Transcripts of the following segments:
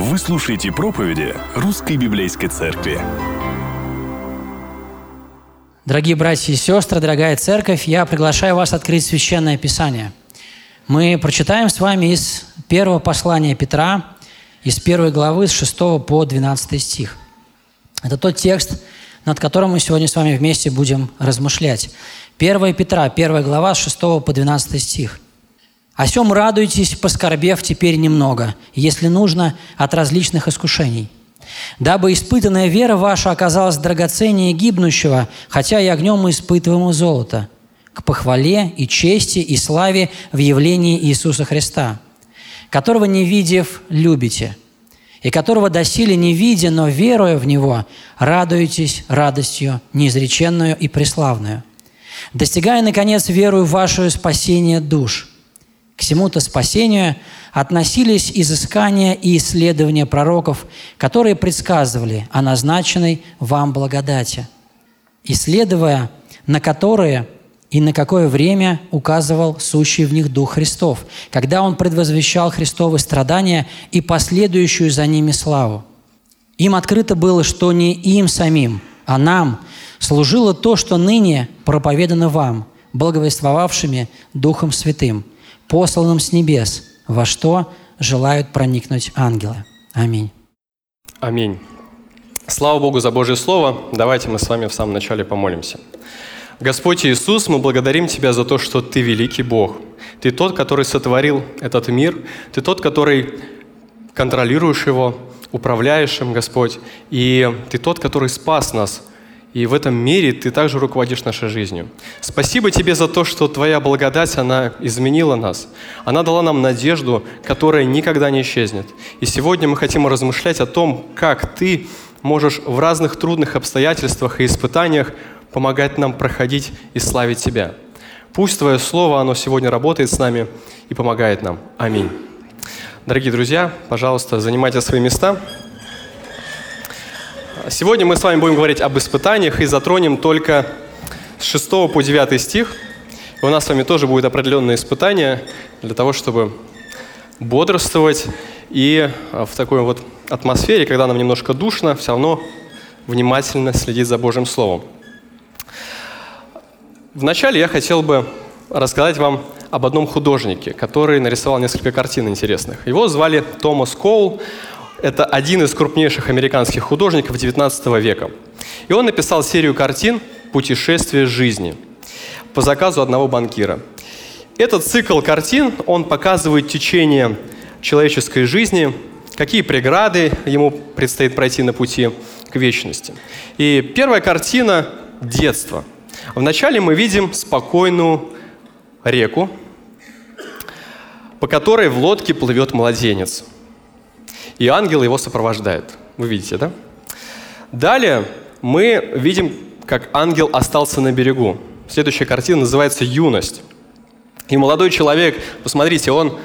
Вы слушаете проповеди Русской Библейской Церкви. Дорогие братья и сестры, дорогая церковь, я приглашаю вас открыть Священное Писание. Мы прочитаем с вами из первого послания Петра, из первой главы с 6 по 12 стих. Это тот текст, над которым мы сегодня с вами вместе будем размышлять. 1 Петра, 1 глава с 6 по 12 стих – о сем радуйтесь, поскорбев теперь немного, если нужно, от различных искушений. Дабы испытанная вера ваша оказалась драгоценнее гибнущего, хотя и огнем испытываемого золота, к похвале и чести и славе в явлении Иисуса Христа, которого не видев, любите, и которого доселе не видя, но веруя в Него, радуетесь радостью неизреченную и преславную, достигая, наконец, верую в ваше спасение душ – к всему-то спасению относились изыскания и исследования пророков, которые предсказывали о назначенной вам благодати, исследуя на которые и на какое время указывал сущий в них Дух Христов, когда Он предвозвещал Христовы страдания и последующую за ними славу. Им открыто было, что не им самим, а нам служило то, что ныне проповедано вам, благовествовавшими Духом Святым – посланным с небес, во что желают проникнуть ангелы. Аминь. Аминь. Слава Богу за Божье Слово. Давайте мы с вами в самом начале помолимся. Господь Иисус, мы благодарим Тебя за то, что Ты великий Бог. Ты тот, который сотворил этот мир. Ты тот, который контролируешь его, управляешь им, Господь. И Ты тот, который спас нас и в этом мире Ты также руководишь нашей жизнью. Спасибо Тебе за то, что Твоя благодать, она изменила нас. Она дала нам надежду, которая никогда не исчезнет. И сегодня мы хотим размышлять о том, как Ты можешь в разных трудных обстоятельствах и испытаниях помогать нам проходить и славить Тебя. Пусть Твое Слово, оно сегодня работает с нами и помогает нам. Аминь. Дорогие друзья, пожалуйста, занимайте свои места. Сегодня мы с вами будем говорить об испытаниях и затронем только с 6 по 9 стих. И у нас с вами тоже будет определенное испытание для того, чтобы бодрствовать и а, в такой вот атмосфере, когда нам немножко душно, все равно внимательно следить за Божьим Словом. Вначале я хотел бы рассказать вам об одном художнике, который нарисовал несколько картин интересных. Его звали Томас Коул. Это один из крупнейших американских художников XIX века. И он написал серию картин «Путешествие жизни» по заказу одного банкира. Этот цикл картин, он показывает течение человеческой жизни, какие преграды ему предстоит пройти на пути к вечности. И первая картина – детство. Вначале мы видим спокойную реку, по которой в лодке плывет младенец – и ангел его сопровождает. Вы видите, да? Далее мы видим, как ангел остался на берегу. Следующая картина называется «Юность». И молодой человек, посмотрите, он,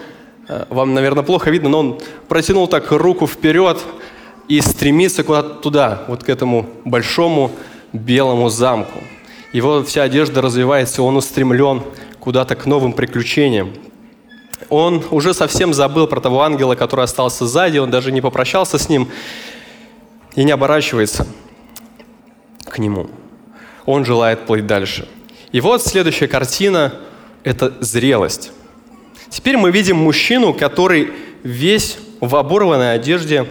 э, вам, наверное, плохо видно, но он протянул так руку вперед и стремится куда-то туда, вот к этому большому белому замку. Его вся одежда развивается, он устремлен куда-то к новым приключениям, он уже совсем забыл про того ангела, который остался сзади, он даже не попрощался с ним и не оборачивается к нему. Он желает плыть дальше. И вот следующая картина – это зрелость. Теперь мы видим мужчину, который весь в оборванной одежде,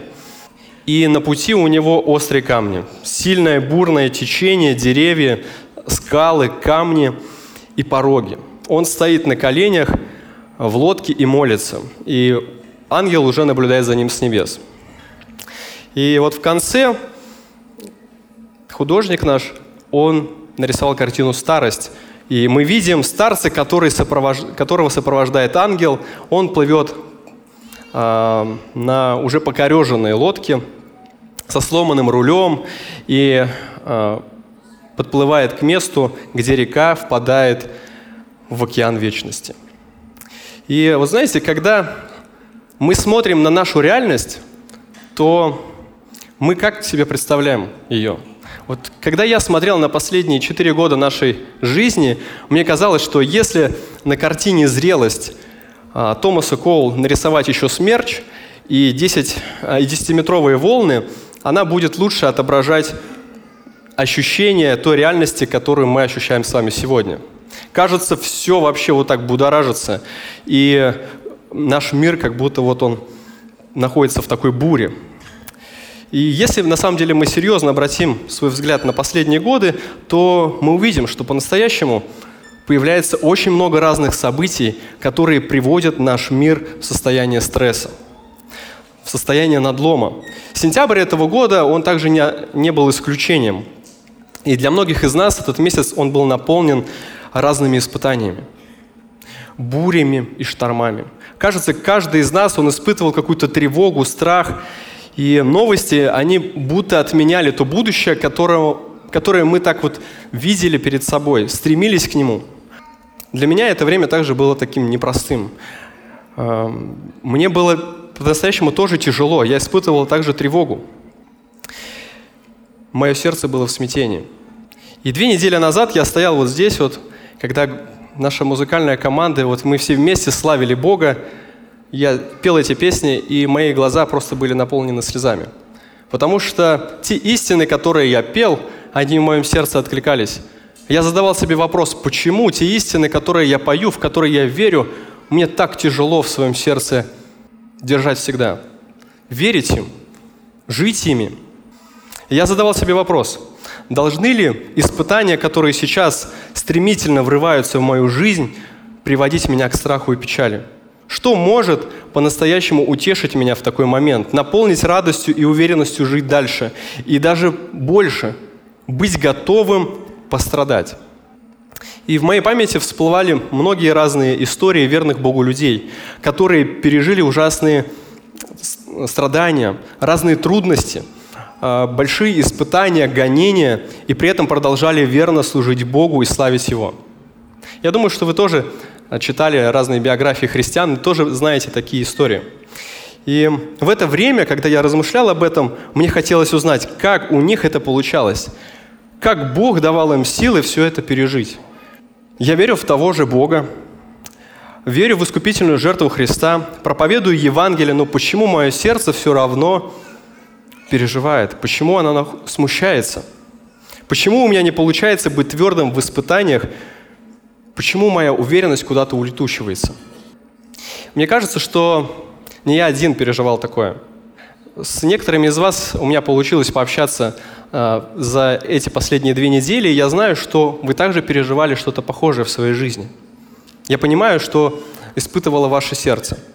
и на пути у него острые камни. Сильное бурное течение, деревья, скалы, камни и пороги. Он стоит на коленях – в лодке и молится. И ангел уже наблюдает за ним с небес. И вот в конце художник наш, он нарисовал картину «Старость». И мы видим старца, который сопровож... которого сопровождает ангел. Он плывет э, на уже покореженной лодке со сломанным рулем и э, подплывает к месту, где река впадает в океан вечности. И вот знаете, когда мы смотрим на нашу реальность, то мы как себе представляем ее? Вот когда я смотрел на последние четыре года нашей жизни, мне казалось, что если на картине «Зрелость» а, Томаса Коул нарисовать еще смерч и 10, а, 10-метровые волны, она будет лучше отображать ощущение той реальности, которую мы ощущаем с вами сегодня. Кажется, все вообще вот так будоражится, и наш мир как будто вот он находится в такой буре. И если на самом деле мы серьезно обратим свой взгляд на последние годы, то мы увидим, что по-настоящему появляется очень много разных событий, которые приводят наш мир в состояние стресса, в состояние надлома. Сентябрь этого года, он также не, не был исключением. И для многих из нас этот месяц он был наполнен разными испытаниями, бурями и штормами. Кажется, каждый из нас, он испытывал какую-то тревогу, страх, и новости, они будто отменяли то будущее, которое, которое мы так вот видели перед собой, стремились к нему. Для меня это время также было таким непростым. Эм, мне было по-настоящему тоже тяжело. Я испытывал также тревогу. Мое сердце было в смятении. И две недели назад я стоял вот здесь вот, когда наша музыкальная команда, вот мы все вместе славили Бога, я пел эти песни, и мои глаза просто были наполнены слезами. Потому что те истины, которые я пел, они в моем сердце откликались. Я задавал себе вопрос, почему те истины, которые я пою, в которые я верю, мне так тяжело в своем сердце держать всегда. Верить им, жить ими. Я задавал себе вопрос, должны ли испытания, которые сейчас стремительно врываются в мою жизнь, приводить меня к страху и печали? Что может по-настоящему утешить меня в такой момент, наполнить радостью и уверенностью жить дальше, и даже больше, быть готовым пострадать? И в моей памяти всплывали многие разные истории верных Богу людей, которые пережили ужасные страдания, разные трудности, большие испытания, гонения, и при этом продолжали верно служить Богу и славить Его. Я думаю, что вы тоже читали разные биографии христиан, тоже знаете такие истории. И в это время, когда я размышлял об этом, мне хотелось узнать, как у них это получалось, как Бог давал им силы все это пережить. Я верю в того же Бога, верю в искупительную жертву Христа, проповедую Евангелие, но почему мое сердце все равно переживает? Почему оно смущается? Почему у меня не получается быть твердым в испытаниях, Почему моя уверенность куда-то улетучивается? Мне кажется, что не я один переживал такое. С некоторыми из вас у меня получилось пообщаться э, за эти последние две недели, и я знаю, что вы также переживали что-то похожее в своей жизни. Я понимаю, что испытывало ваше сердце –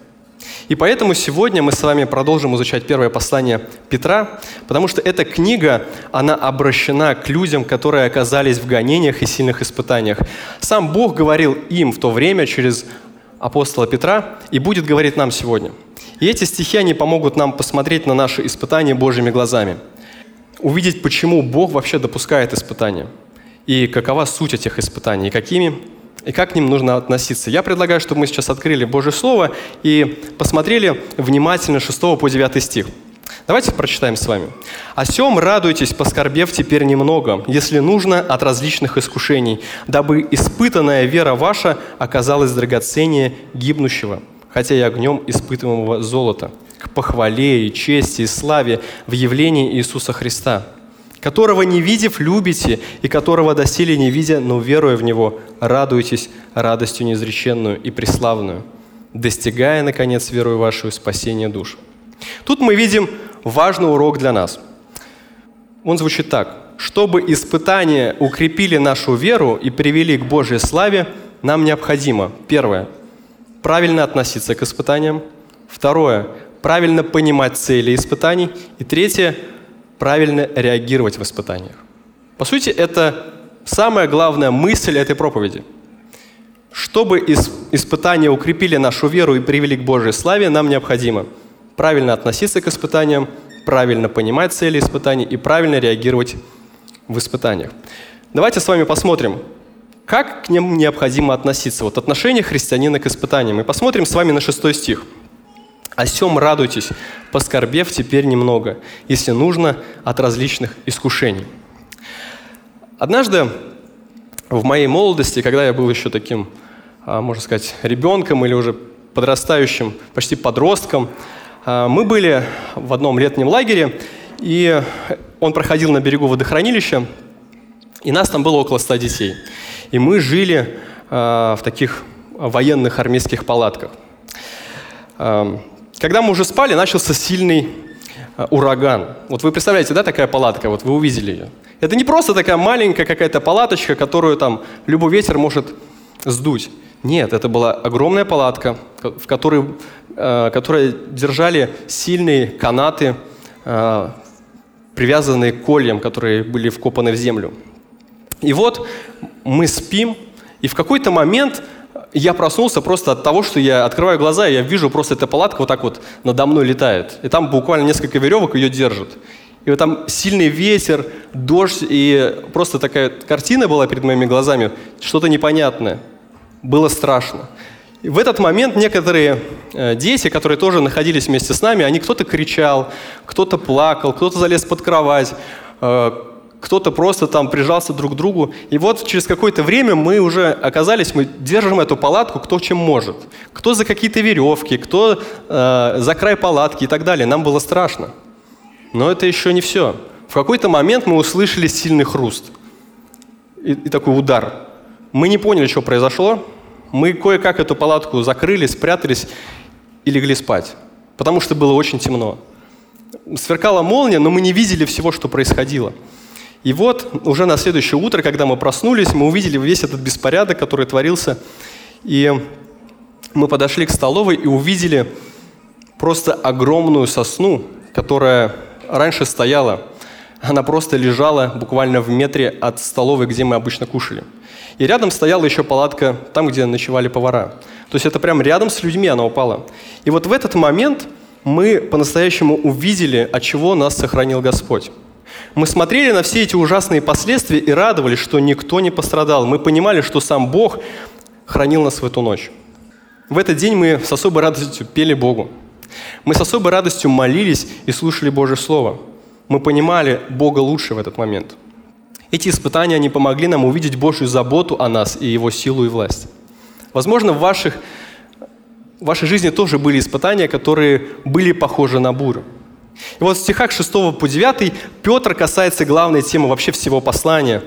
и поэтому сегодня мы с вами продолжим изучать первое послание Петра, потому что эта книга, она обращена к людям, которые оказались в гонениях и сильных испытаниях. Сам Бог говорил им в то время через апостола Петра и будет говорить нам сегодня. И эти стихи, они помогут нам посмотреть на наши испытания Божьими глазами, увидеть, почему Бог вообще допускает испытания, и какова суть этих испытаний, и какими и как к ним нужно относиться. Я предлагаю, чтобы мы сейчас открыли Божье Слово и посмотрели внимательно 6 по 9 стих. Давайте прочитаем с вами. «О сем радуйтесь, поскорбев теперь немного, если нужно, от различных искушений, дабы испытанная вера ваша оказалась драгоценнее гибнущего, хотя и огнем испытываемого золота, к похвале и чести и славе в явлении Иисуса Христа» которого не видев, любите, и которого доселе не видя, но веруя в Него, радуйтесь радостью неизреченную и преславную, достигая, наконец, верую вашу спасение душ. Тут мы видим важный урок для нас. Он звучит так. Чтобы испытания укрепили нашу веру и привели к Божьей славе, нам необходимо, первое, правильно относиться к испытаниям, второе, правильно понимать цели испытаний, и третье, правильно реагировать в испытаниях. По сути, это самая главная мысль этой проповеди. Чтобы испытания укрепили нашу веру и привели к Божьей славе, нам необходимо правильно относиться к испытаниям, правильно понимать цели испытаний и правильно реагировать в испытаниях. Давайте с вами посмотрим, как к ним необходимо относиться. Вот отношение христианина к испытаниям. И посмотрим с вами на шестой стих – о сем радуйтесь, поскорбев теперь немного, если нужно, от различных искушений. Однажды в моей молодости, когда я был еще таким, а, можно сказать, ребенком или уже подрастающим, почти подростком, А, мы были в одном летнем лагере, и он проходил на берегу водохранилища, и нас там было около ста детей. И мы жили а, в таких военных армейских палатках. Когда мы уже спали, начался сильный ураган. Вот вы представляете, да, такая палатка, вот вы увидели ее. Это не просто такая маленькая какая-то палаточка, которую там любой ветер может сдуть. Нет, это была огромная палатка, в которой, э, которой держали сильные канаты, э, привязанные к кольям, которые были вкопаны в землю. И вот мы спим, и в какой-то момент я проснулся просто от того, что я открываю глаза, и я вижу просто эта палатка вот так вот надо мной летает. И там буквально несколько веревок ее держат. И вот там сильный ветер, дождь, и просто такая картина была перед моими глазами, что-то непонятное. Было страшно. В этот момент некоторые э, дети, которые тоже находились вместе с нами, они кто-то кричал, кто-то плакал, кто-то залез под кровать, э, кто-то просто там прижался друг к другу. И вот через какое-то время мы уже оказались, мы держим эту палатку кто чем может. Кто за какие-то веревки, кто э, за край палатки и так далее. Нам было страшно. Но это еще не все. В какой-то момент мы услышали сильный хруст и, и такой удар. Мы не поняли, что произошло. Мы кое-как эту палатку закрыли, спрятались и легли спать, потому что было очень темно. Сверкала молния, но мы не видели всего, что происходило. И вот уже на следующее утро, когда мы проснулись, мы увидели весь этот беспорядок, который творился. И мы подошли к столовой и увидели просто огромную сосну, которая раньше стояла, она просто лежала буквально в метре от столовой, где мы обычно кушали. И рядом стояла еще палатка там, где ночевали повара. То есть это прям рядом с людьми она упала. И вот в этот момент мы по-настоящему увидели, от чего нас сохранил Господь. Мы смотрели на все эти ужасные последствия и радовались, что никто не пострадал. Мы понимали, что сам Бог хранил нас в эту ночь. В этот день мы с особой радостью пели Богу. Мы с особой радостью молились и слушали Божье Слово. Мы понимали Бога лучше в этот момент. Эти испытания, они помогли нам увидеть Божью заботу о нас и Его силу и власть. Возможно, в, ваших, в вашей жизни тоже были испытания, которые были похожи на бурю. И вот в стихах 6 по 9 Петр касается главной темы вообще всего послания,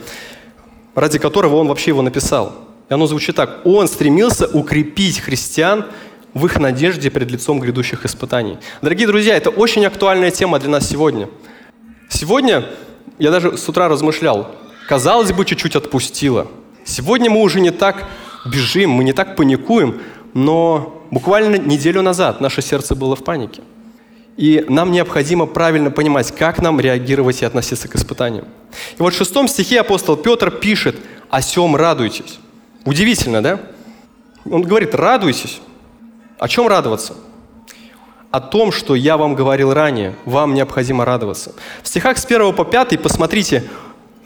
ради которого он вообще его написал. И оно звучит так. Он стремился укрепить христиан в их надежде перед лицом грядущих испытаний. Дорогие друзья, это очень актуальная тема для нас сегодня. Сегодня я даже с утра размышлял, казалось бы, чуть-чуть отпустило. Сегодня мы уже не так бежим, мы не так паникуем, но буквально неделю назад наше сердце было в панике. И нам необходимо правильно понимать, как нам реагировать и относиться к испытаниям. И вот в шестом стихе апостол Петр пишет «О сем радуйтесь». Удивительно, да? Он говорит «радуйтесь». О чем радоваться? О том, что я вам говорил ранее, вам необходимо радоваться. В стихах с 1 по 5 посмотрите,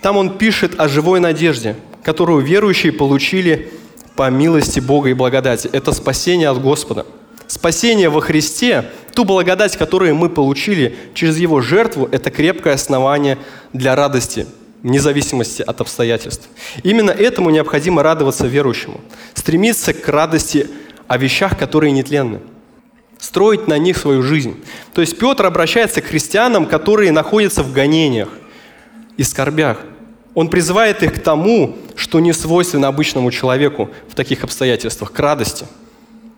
там он пишет о живой надежде, которую верующие получили по милости Бога и благодати. Это спасение от Господа. Спасение во Христе, ту благодать, которую мы получили через Его жертву, это крепкое основание для радости, вне зависимости от обстоятельств. Именно этому необходимо радоваться верующему, стремиться к радости о вещах, которые нетленны. Строить на них свою жизнь. То есть Петр обращается к христианам, которые находятся в гонениях и скорбях. Он призывает их к тому, что не свойственно обычному человеку в таких обстоятельствах, к радости.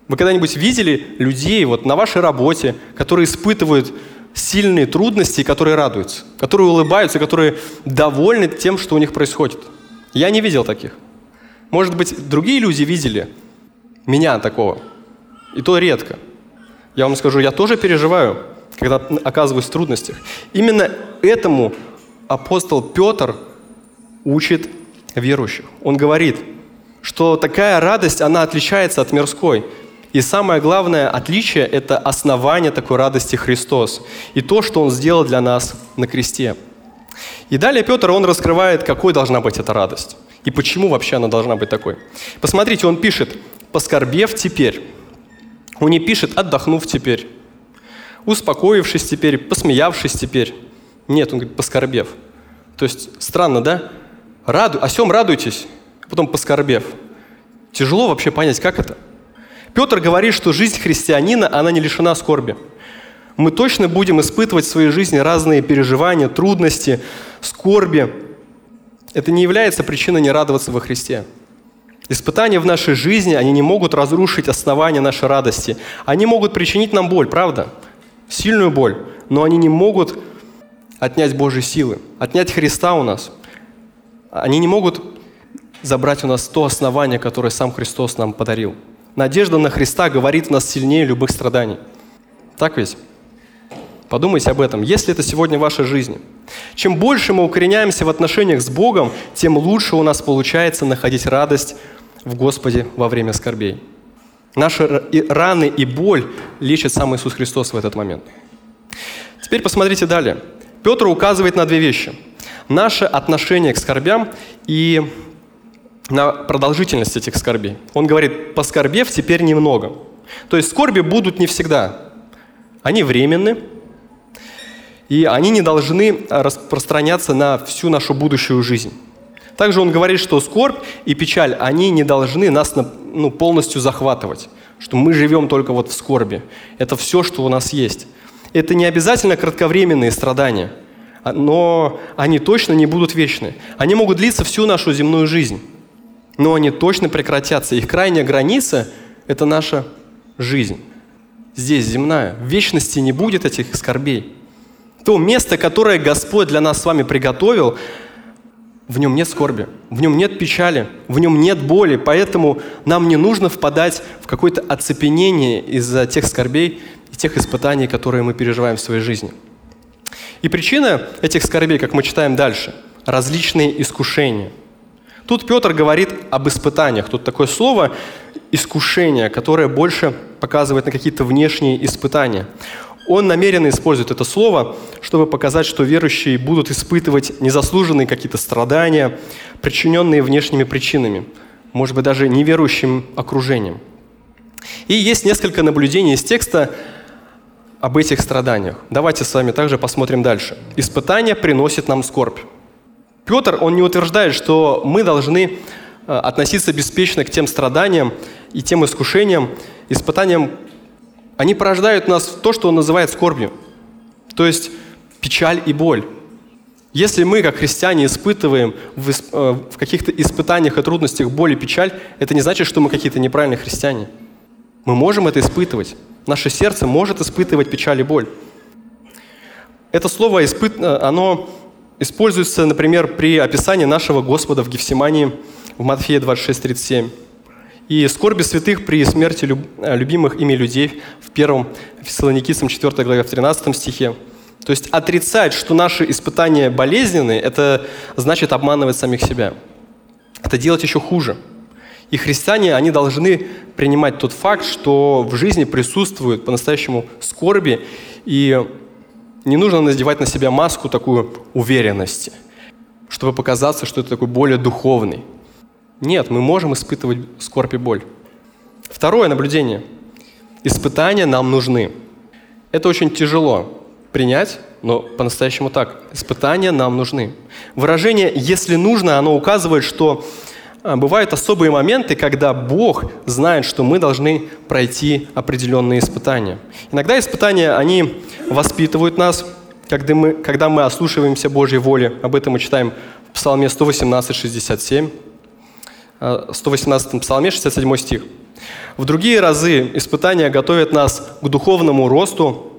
Вы когда-нибудь видели людей вот на вашей работе, которые испытывают сильные трудности, которые радуются, которые улыбаются, которые довольны тем, что у них происходит? Я не видел таких. Может быть, другие люди видели, меня такого. И то редко. Я вам скажу, я тоже переживаю, когда оказываюсь в трудностях. Именно этому апостол Петр учит верующих. Он говорит, что такая радость, она отличается от мирской. И самое главное отличие – это основание такой радости Христос и то, что Он сделал для нас на кресте. И далее Петр, он раскрывает, какой должна быть эта радость и почему вообще она должна быть такой. Посмотрите, он пишет, поскорбев теперь. Он не пишет, отдохнув теперь, успокоившись теперь, посмеявшись теперь. Нет, он говорит, поскорбев. То есть странно, да? Раду, о сем радуйтесь, потом поскорбев. Тяжело вообще понять, как это. Петр говорит, что жизнь христианина, она не лишена скорби. Мы точно будем испытывать в своей жизни разные переживания, трудности, скорби. Это не является причиной не радоваться во Христе. Испытания в нашей жизни, они не могут разрушить основания нашей радости. Они могут причинить нам боль, правда? Сильную боль. Но они не могут отнять Божьи силы, отнять Христа у нас. Они не могут забрать у нас то основание, которое сам Христос нам подарил. Надежда на Христа говорит нас сильнее любых страданий. Так ведь? Подумайте об этом, если это сегодня в вашей жизни. Чем больше мы укореняемся в отношениях с Богом, тем лучше у нас получается находить радость в Господе во время скорбей. Наши раны и боль лечит сам Иисус Христос в этот момент. Теперь посмотрите далее. Петр указывает на две вещи. Наше отношение к скорбям и на продолжительность этих скорбей. Он говорит, поскорбев теперь немного. То есть скорби будут не всегда. Они временны, и они не должны распространяться на всю нашу будущую жизнь. Также он говорит, что скорбь и печаль, они не должны нас ну, полностью захватывать, что мы живем только вот в скорби. Это все, что у нас есть. Это не обязательно кратковременные страдания, а, но они точно не будут вечны. Они могут длиться всю нашу земную жизнь но они точно прекратятся. Их крайняя граница – это наша жизнь. Здесь, земная. В вечности не будет этих скорбей. То место, которое Господь для нас с вами приготовил, в нем нет скорби, в нем нет печали, в нем нет боли, поэтому нам не нужно впадать в какое-то оцепенение из-за тех скорбей и тех испытаний, которые мы переживаем в своей жизни. И причина этих скорбей, как мы читаем дальше, различные искушения – Тут Петр говорит об испытаниях. Тут такое слово «искушение», которое больше показывает на какие-то внешние испытания. Он намеренно использует это слово, чтобы показать, что верующие будут испытывать незаслуженные какие-то страдания, причиненные внешними причинами, может быть, даже неверующим окружением. И есть несколько наблюдений из текста об этих страданиях. Давайте с вами также посмотрим дальше. Испытание приносит нам скорбь. Петр, он не утверждает, что мы должны э, относиться беспечно к тем страданиям и тем искушениям, испытаниям. Они порождают в нас то, что он называет скорбью, то есть печаль и боль. Если мы, как христиане, испытываем в, э, в каких-то испытаниях и трудностях боль и печаль, это не значит, что мы какие-то неправильные христиане. Мы можем это испытывать. Наше сердце может испытывать печаль и боль. Это слово испыт... Э, оно используется, например, при описании нашего Господа в Гефсимании в Матфея 26:37. И скорби святых при смерти люб, э, любимых ими людей в первом Фессалоникийцам 4 главе в 13 стихе. То есть отрицать, что наши испытания болезненные, это значит обманывать самих себя. Это делать еще хуже. И христиане, они должны принимать тот факт, что в жизни присутствуют по-настоящему скорби, и не нужно надевать на себя маску такую уверенности, чтобы показаться, что это такой более духовный. Нет, мы можем испытывать скорбь и боль. Второе наблюдение. Испытания нам нужны. Это очень тяжело принять, но по-настоящему так. Испытания нам нужны. Выражение «если нужно», оно указывает, что бывают особые моменты, когда Бог знает, что мы должны пройти определенные испытания. Иногда испытания, они воспитывают нас, когда мы, когда мы ослушиваемся Божьей воли. Об этом мы читаем в Псалме 118, 67. 118 Псалме, 67 стих. В другие разы испытания готовят нас к духовному росту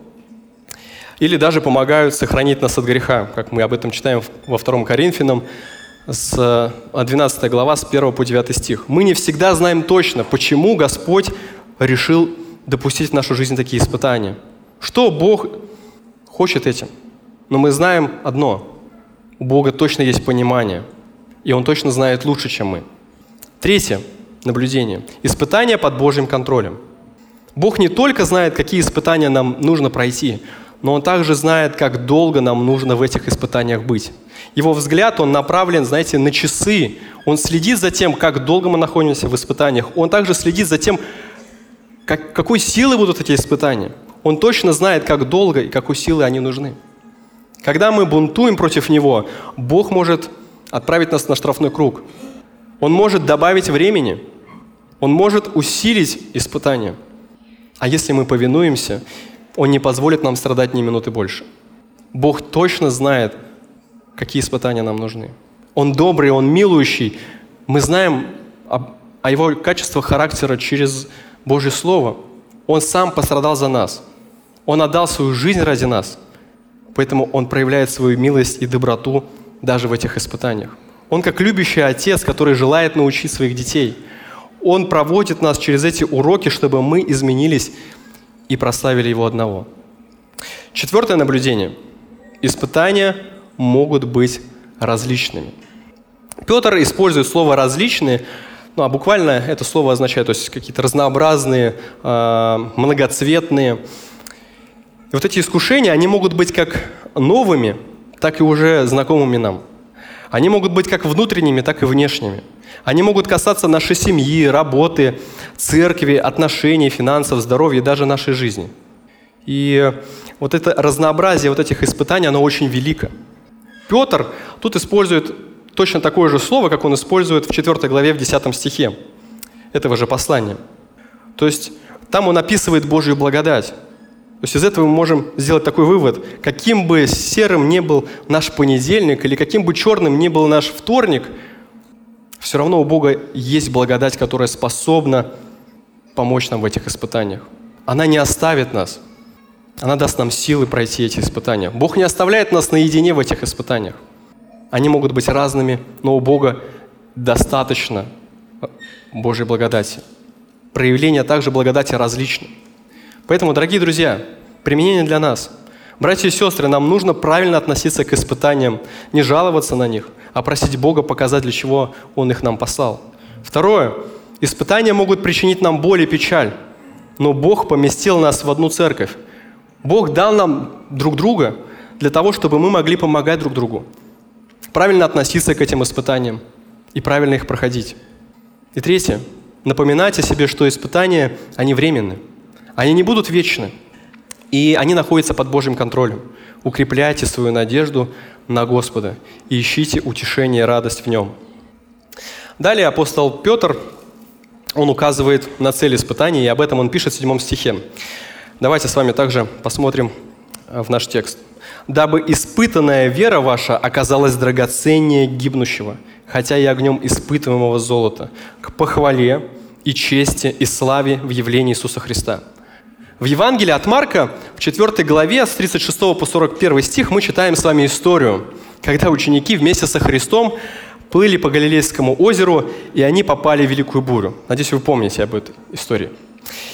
или даже помогают сохранить нас от греха, как мы об этом читаем во 2 Коринфянам, с 12 а, глава, с 1 по 9 стих. Мы не всегда знаем точно, почему Господь решил допустить в нашу жизнь такие испытания. Что Бог хочет этим? Но мы знаем одно. У Бога точно есть понимание. И Он точно знает лучше, чем мы. Третье наблюдение. Испытания под Божьим контролем. Бог не только знает, какие испытания нам нужно пройти, но Он также знает, как долго нам нужно в этих испытаниях быть. Его взгляд, он направлен, знаете, на часы. Он следит за тем, как долго мы находимся в испытаниях. Он также следит за тем, как, какой силы будут эти испытания. Он точно знает, как долго и какой силы они нужны. Когда мы бунтуем против Него, Бог может отправить нас на штрафной круг. Он может добавить времени. Он может усилить испытания. А если мы повинуемся, Он не позволит нам страдать ни минуты больше. Бог точно знает, какие испытания нам нужны. Он добрый, Он милующий. Мы знаем о, о Его качествах характера через Божье Слово. Он сам пострадал за нас. Он отдал свою жизнь ради нас. Поэтому Он проявляет свою милость и доброту даже в этих испытаниях. Он как любящий отец, который желает научить своих детей. Он проводит нас через эти уроки, чтобы мы изменились и прославили Его одного. Четвертое наблюдение. Испытания могут быть различными. Петр использует слово «различные», ну, а буквально это слово означает то есть какие-то разнообразные, э, многоцветные. И вот эти искушения, они могут быть как новыми, так и уже знакомыми нам. Они могут быть как внутренними, так и внешними. Они могут касаться нашей семьи, работы, церкви, отношений, финансов, здоровья даже нашей жизни. И вот это разнообразие вот этих испытаний, оно очень велико. Петр тут использует точно такое же слово, как он использует в 4 главе, в 10 стихе этого же послания. То есть там он описывает Божью благодать. То есть из этого мы можем сделать такой вывод. Каким бы серым ни был наш понедельник, или каким бы черным ни был наш вторник, все равно у Бога есть благодать, которая способна помочь нам в этих испытаниях. Она не оставит нас. Она даст нам силы пройти эти испытания. Бог не оставляет нас наедине в этих испытаниях. Они могут быть разными, но у Бога достаточно Божьей благодати. Проявления также благодати различны. Поэтому, дорогие друзья, применение для нас. Братья и сестры, нам нужно правильно относиться к испытаниям, не жаловаться на них, а просить Бога показать, для чего Он их нам послал. Второе. Испытания могут причинить нам боль и печаль, но Бог поместил нас в одну церковь. Бог дал нам друг друга для того, чтобы мы могли помогать друг другу правильно относиться к этим испытаниям и правильно их проходить. И третье. Напоминать о себе, что испытания, они временны. Они не будут вечны. И они находятся под Божьим контролем. Укрепляйте свою надежду на Господа и ищите утешение и радость в Нем. Далее апостол Петр, он указывает на цель испытаний, и об этом он пишет в седьмом стихе. Давайте с вами также посмотрим э, в наш текст дабы испытанная вера ваша оказалась драгоценнее гибнущего, хотя и огнем испытываемого золота, к похвале и чести и славе в явлении Иисуса Христа. В Евангелии от Марка, в 4 главе, с 36 по 41 стих, мы читаем с вами историю, когда ученики вместе со Христом плыли по Галилейскому озеру, и они попали в великую бурю. Надеюсь, вы помните об этой истории.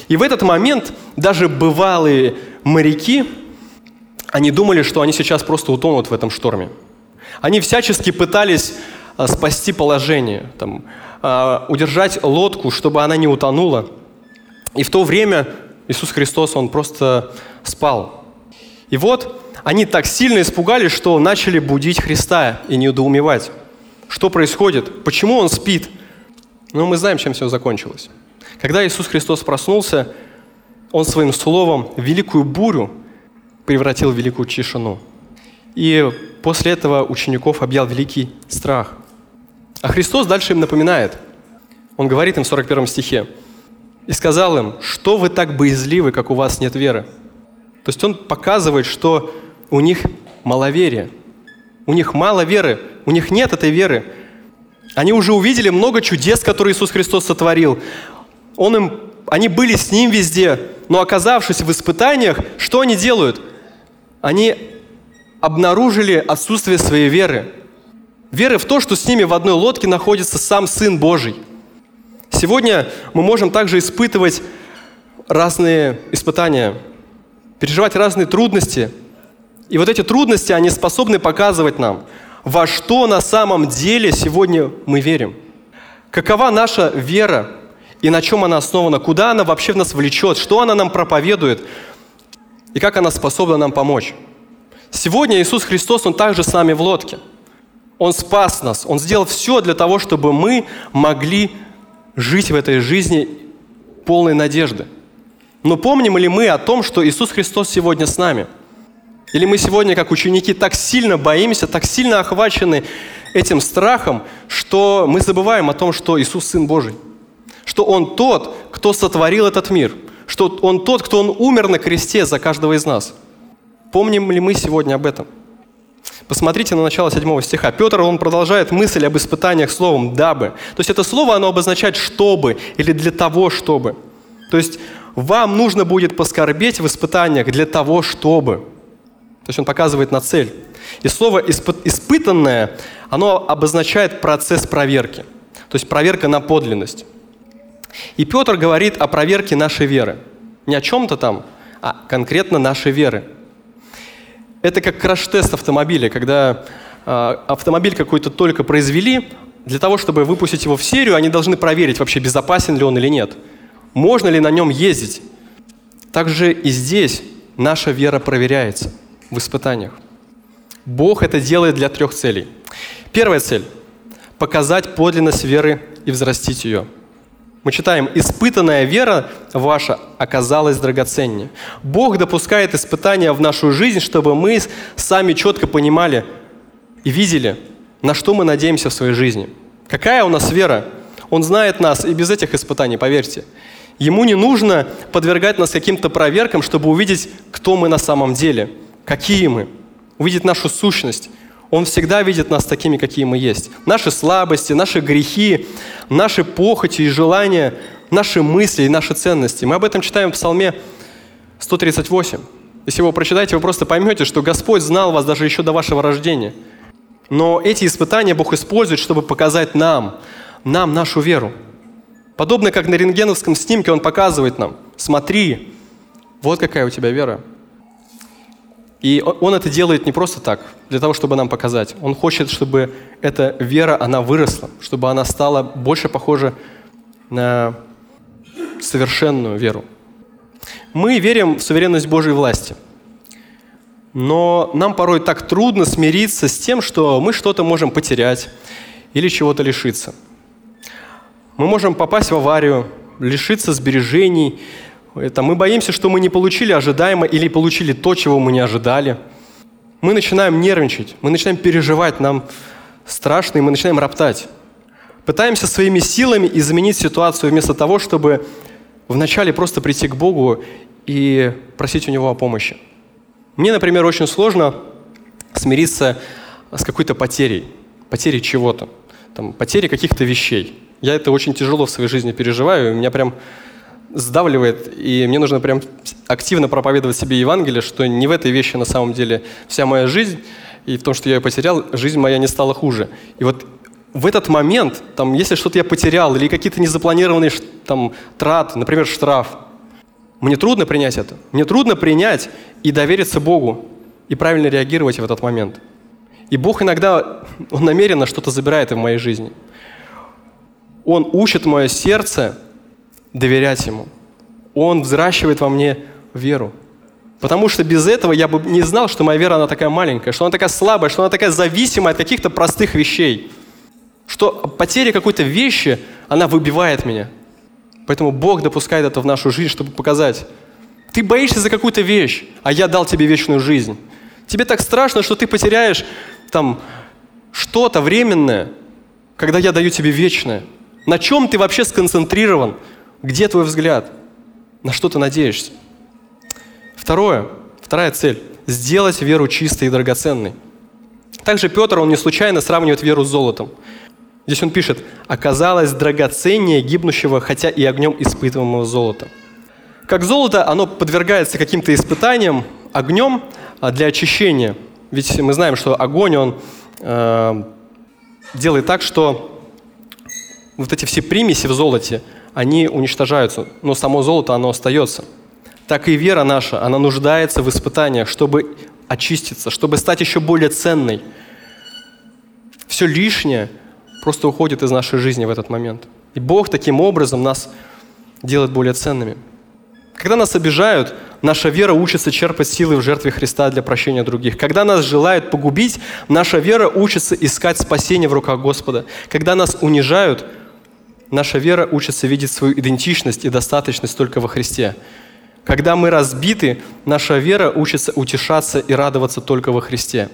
И в этот момент даже бывалые моряки они думали, что они сейчас просто утонут в этом шторме. Они всячески пытались а, спасти положение, там, а, удержать лодку, чтобы она не утонула. И в то время Иисус Христос, Он просто спал. И вот они так сильно испугались, что начали будить Христа и недоумевать. Что происходит? Почему Он спит? Ну, мы знаем, чем все закончилось. Когда Иисус Христос проснулся, Он своим словом великую бурю превратил в великую тишину. И после этого учеников объял великий страх. А Христос дальше им напоминает. Он говорит им в 41 стихе. «И сказал им, что вы так боязливы, как у вас нет веры?» То есть он показывает, что у них маловерие. У них мало веры, у них нет этой веры. Они уже увидели много чудес, которые Иисус Христос сотворил. Он им, они были с Ним везде, но оказавшись в испытаниях, что они делают – они обнаружили отсутствие своей веры. Веры в то, что с ними в одной лодке находится сам Сын Божий. Сегодня мы можем также испытывать разные испытания, переживать разные трудности. И вот эти трудности, они способны показывать нам, во что на самом деле сегодня мы верим. Какова наша вера и на чем она основана, куда она вообще в нас влечет, что она нам проповедует – и как она способна нам помочь. Сегодня Иисус Христос, Он также с нами в лодке. Он спас нас, Он сделал все для того, чтобы мы могли жить в этой жизни полной надежды. Но помним ли мы о том, что Иисус Христос сегодня с нами? Или мы сегодня, как ученики, так сильно боимся, так сильно охвачены этим страхом, что мы забываем о том, что Иисус Сын Божий, что Он тот, кто сотворил этот мир – что Он тот, кто Он умер на кресте за каждого из нас. Помним ли мы сегодня об этом? Посмотрите на начало 7 стиха. Петр, он продолжает мысль об испытаниях словом «дабы». То есть это слово, оно обозначает «чтобы» или «для того, чтобы». То есть вам нужно будет поскорбеть в испытаниях для того, чтобы. То есть он показывает на цель. И слово «испытанное», оно обозначает процесс проверки. То есть проверка на подлинность. И Петр говорит о проверке нашей веры. Не о чем-то там, а конкретно нашей веры. Это как краш-тест автомобиля, когда э, автомобиль какой-то только произвели, для того, чтобы выпустить его в серию, они должны проверить, вообще безопасен ли он или нет. Можно ли на нем ездить. Также и здесь наша вера проверяется в испытаниях. Бог это делает для трех целей. Первая цель – показать подлинность веры и взрастить ее – мы читаем, «Испытанная вера ваша оказалась драгоценнее». Бог допускает испытания в нашу жизнь, чтобы мы сами четко понимали и видели, на что мы надеемся в своей жизни. Какая у нас вера? Он знает нас и без этих испытаний, поверьте. Ему не нужно подвергать нас каким-то проверкам, чтобы увидеть, кто мы на самом деле, какие мы, увидеть нашу сущность – он всегда видит нас такими, какие мы есть. Наши слабости, наши грехи, наши похоти и желания, наши мысли и наши ценности. Мы об этом читаем в Псалме 138. Если вы его прочитаете, вы просто поймете, что Господь знал вас даже еще до вашего рождения. Но эти испытания Бог использует, чтобы показать нам, нам нашу веру. Подобно как на рентгеновском снимке Он показывает нам, смотри, вот какая у тебя вера. И он это делает не просто так, для того, чтобы нам показать. Он хочет, чтобы эта вера, она выросла, чтобы она стала больше похожа на совершенную веру. Мы верим в суверенность Божьей власти. Но нам порой так трудно смириться с тем, что мы что-то можем потерять или чего-то лишиться. Мы можем попасть в аварию, лишиться сбережений, это мы боимся, что мы не получили ожидаемо или получили то, чего мы не ожидали. Мы начинаем нервничать, мы начинаем переживать, нам страшно, и мы начинаем роптать. Пытаемся своими силами изменить ситуацию вместо того, чтобы вначале просто прийти к Богу и просить у Него о помощи. Мне, например, очень сложно смириться с какой-то потерей, потерей чего-то, там, потерей каких-то вещей. Я это очень тяжело в своей жизни переживаю, и у меня прям сдавливает, и мне нужно прям активно проповедовать себе Евангелие, что не в этой вещи на самом деле вся моя жизнь, и в том, что я ее потерял, жизнь моя не стала хуже. И вот в этот момент, там, если что-то я потерял, или какие-то незапланированные там, траты, например, штраф, мне трудно принять это. Мне трудно принять и довериться Богу, и правильно реагировать в этот момент. И Бог иногда, Он намеренно что-то забирает в моей жизни. Он учит мое сердце доверять Ему. Он взращивает во мне веру. Потому что без этого я бы не знал, что моя вера, она такая маленькая, что она такая слабая, что она такая зависимая от каких-то простых вещей. Что потеря какой-то вещи, она выбивает меня. Поэтому Бог допускает это в нашу жизнь, чтобы показать. Ты боишься за какую-то вещь, а я дал тебе вечную жизнь. Тебе так страшно, что ты потеряешь там что-то временное, когда я даю тебе вечное. На чем ты вообще сконцентрирован? Где твой взгляд? На что ты надеешься? Второе, вторая цель – сделать веру чистой и драгоценной. Также Петр, он не случайно сравнивает веру с золотом. Здесь он пишет, оказалось драгоценнее гибнущего, хотя и огнем испытываемого золота. Как золото, оно подвергается каким-то испытаниям огнем а, для очищения. Ведь мы знаем, что огонь, он э, делает так, что вот эти все примеси в золоте, они уничтожаются, но само золото, оно остается. Так и вера наша, она нуждается в испытаниях, чтобы очиститься, чтобы стать еще более ценной. Все лишнее просто уходит из нашей жизни в этот момент. И Бог таким образом нас делает более ценными. Когда нас обижают, наша вера учится черпать силы в жертве Христа для прощения других. Когда нас желают погубить, наша вера учится искать спасение в руках Господа. Когда нас унижают, наша вера учится видеть свою идентичность и достаточность только во Христе. Когда мы разбиты, наша вера учится утешаться и радоваться только во Христе.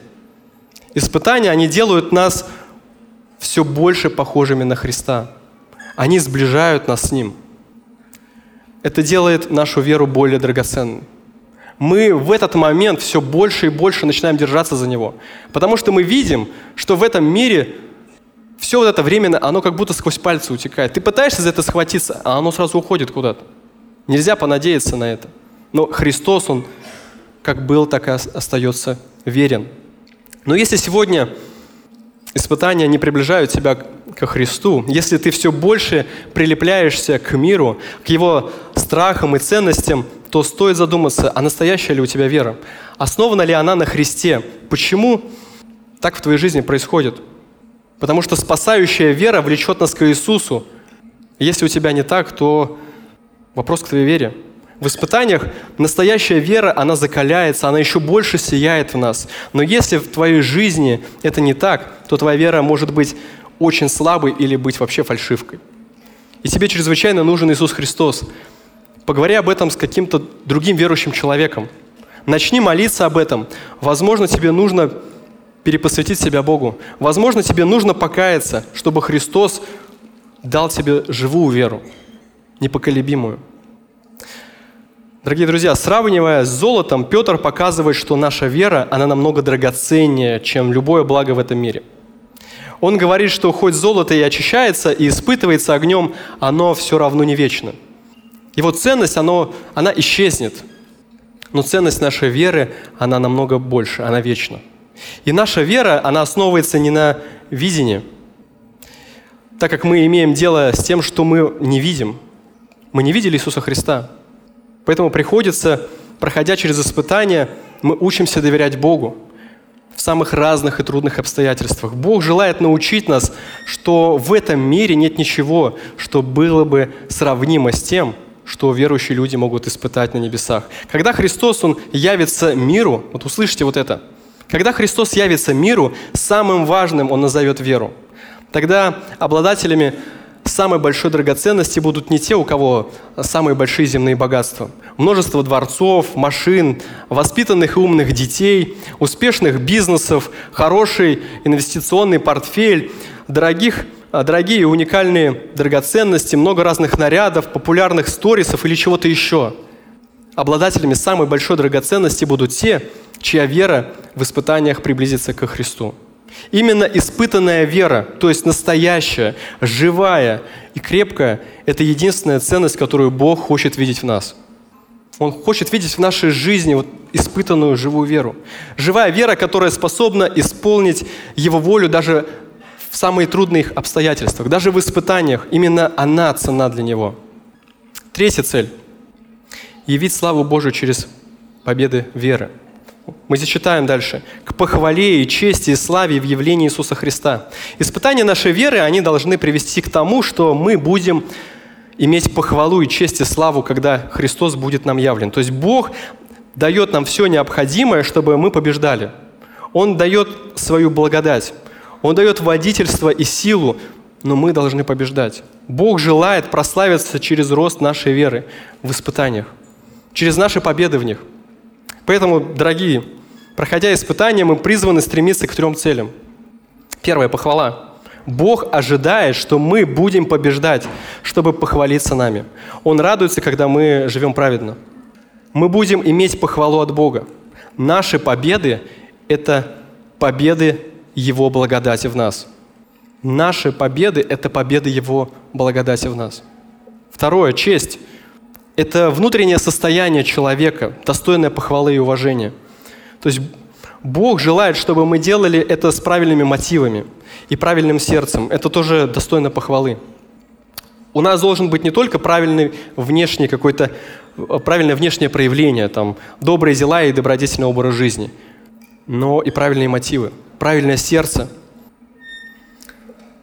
Испытания, они делают нас все больше похожими на Христа. Они сближают нас с Ним. это делает нашу веру более драгоценной. Мы в этот момент все больше и больше начинаем держаться за него. Потому что мы видим, что в этом мире все вот это временно, оно как будто сквозь пальцы утекает. Ты пытаешься за это схватиться, а оно сразу уходит куда-то. Нельзя понадеяться на это. Но Христос, Он как был, так и остается верен. Но если сегодня испытания не приближают тебя ко Христу, если ты все больше прилепляешься к миру, к его страхам и ценностям, то стоит задуматься, а настоящая ли у тебя вера? Основана ли она на Христе? Почему так в твоей жизни происходит? Потому что спасающая вера влечет нас к Иисусу. Если у тебя не так, то вопрос к твоей вере – в испытаниях настоящая вера, она закаляется, она еще больше сияет в нас. Но если в твоей жизни это не так, то твоя вера может быть очень слабой или быть вообще фальшивкой. И тебе чрезвычайно нужен Иисус Христос. Поговори об этом с каким-то другим верующим человеком. Начни молиться об этом. Возможно, тебе нужно перепосвятить себя Богу. Возможно, тебе нужно покаяться, чтобы Христос дал тебе живую веру, непоколебимую. Дорогие друзья, сравнивая с золотом, Петр показывает, что наша вера, она намного драгоценнее, чем любое благо в этом мире. Он говорит, что хоть золото и очищается, и испытывается огнем, оно все равно не вечно. Его ценность, оно, она исчезнет. Но ценность нашей веры, она намного больше, она вечна. И наша вера, она основывается не на видении, так как мы имеем дело с тем, что мы не видим. Мы не видели Иисуса Христа – Поэтому приходится, проходя через испытания, мы учимся доверять Богу в самых разных и трудных обстоятельствах. Бог желает научить нас, что в этом мире нет ничего, что было бы сравнимо с тем, что верующие люди могут испытать на небесах. Когда Христос, Он явится миру, вот услышите вот это, когда Христос явится миру, самым важным Он назовет веру. Тогда обладателями самой большой драгоценности будут не те, у кого самые большие земные богатства. Множество дворцов, машин, воспитанных и умных детей, успешных бизнесов, хороший инвестиционный портфель, дорогих, дорогие и уникальные драгоценности, много разных нарядов, популярных сторисов или чего-то еще. Обладателями самой большой драгоценности будут те, чья вера в испытаниях приблизится к Христу. Именно испытанная вера, то есть настоящая, живая и крепкая, это единственная ценность, которую Бог хочет видеть в нас. Он хочет видеть в нашей жизни вот испытанную живую веру. Живая вера, которая способна исполнить Его волю даже в самые трудные обстоятельствах, даже в испытаниях. Именно она цена для Него. Третья цель – явить славу Божию через победы веры – мы здесь читаем дальше. «К похвале и чести и славе в явлении Иисуса Христа». Испытания нашей веры, они должны привести к тому, что мы будем иметь похвалу и честь и славу, когда Христос будет нам явлен. То есть Бог дает нам все необходимое, чтобы мы побеждали. Он дает свою благодать. Он дает водительство и силу, но мы должны побеждать. Бог желает прославиться через рост нашей веры в испытаниях, через наши победы в них – Поэтому, дорогие, проходя испытания, мы призваны стремиться к трем целям. Первая – похвала. Бог ожидает, что мы будем побеждать, чтобы похвалиться нами. Он радуется, когда мы живем праведно. Мы будем иметь похвалу от Бога. Наши победы – это победы Его благодати в нас. Наши победы – это победы Его благодати в нас. Второе – честь – это внутреннее состояние человека, достойное похвалы и уважения. То есть Бог желает, чтобы мы делали это с правильными мотивами и правильным сердцем. Это тоже достойно похвалы. У нас должен быть не только правильный внешний какой-то правильное внешнее проявление, там, добрые дела и добродетельный образ жизни, но и правильные мотивы, правильное сердце.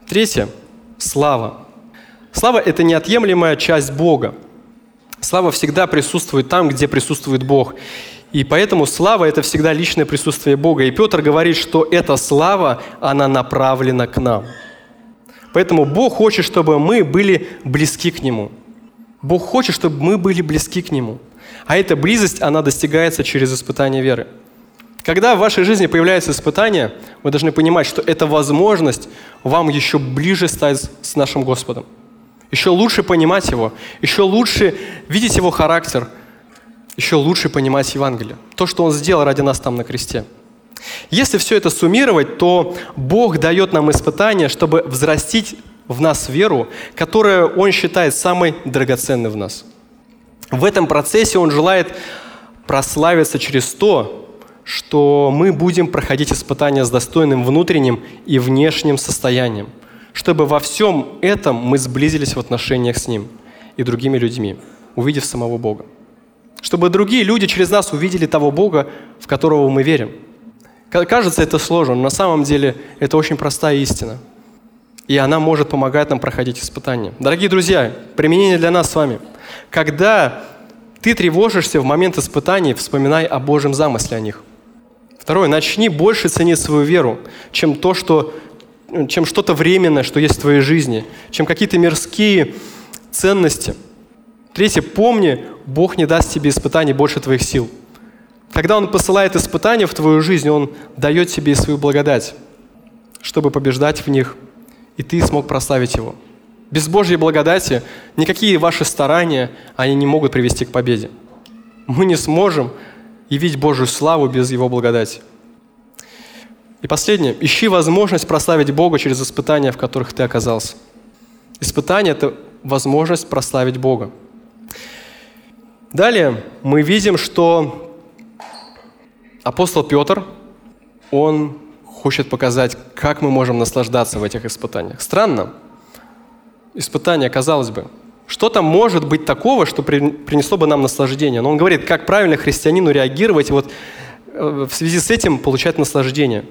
Третье – слава. Слава – это неотъемлемая часть Бога. Слава всегда присутствует там, где присутствует Бог. И поэтому слава – это всегда личное присутствие Бога. И Петр говорит, что эта слава, она направлена к нам. Поэтому Бог хочет, чтобы мы были близки к Нему. Бог хочет, чтобы мы были близки к Нему. А эта близость, она достигается через испытание веры. Когда в вашей жизни появляются испытания, вы должны понимать, что это возможность вам еще ближе стать с нашим Господом. Еще лучше понимать Его, еще лучше видеть Его характер, еще лучше понимать Евангелие. То, что Он сделал ради нас там на кресте. Если все это суммировать, то Бог дает нам испытания, чтобы взрастить в нас веру, которую Он считает самой драгоценной в нас. В этом процессе Он желает прославиться через то, что мы будем проходить испытания с достойным внутренним и внешним состоянием, чтобы во всем этом мы сблизились в отношениях с Ним и другими людьми, увидев самого Бога. Чтобы другие люди через нас увидели того Бога, в которого мы верим. Кажется, это сложно, но на самом деле это очень простая истина. И она может помогать нам проходить испытания. Дорогие друзья, применение для нас с вами. Когда ты тревожишься в момент испытаний, вспоминай о Божьем замысле о них. Второе, начни больше ценить свою веру, чем то, что, чем что-то временное, что есть в твоей жизни, чем какие-то мирские ценности. Третье, помни, Бог не даст тебе испытаний больше твоих сил. Когда Он посылает испытания в твою жизнь, Он дает тебе свою благодать, чтобы побеждать в них, и ты смог прославить Его. Без Божьей благодати никакие ваши старания, они не могут привести к победе. Мы не сможем явить Божью славу без Его благодати. И последнее. Ищи возможность прославить Бога через испытания, в которых ты оказался. Испытание – это возможность прославить Бога. Далее мы видим, что апостол Петр, он хочет показать, как мы можем наслаждаться в этих испытаниях. Странно. Испытание, казалось бы, что там может быть такого, что принесло бы нам наслаждение? Но он говорит, как правильно христианину реагировать, вот э, в связи с этим получать наслаждение.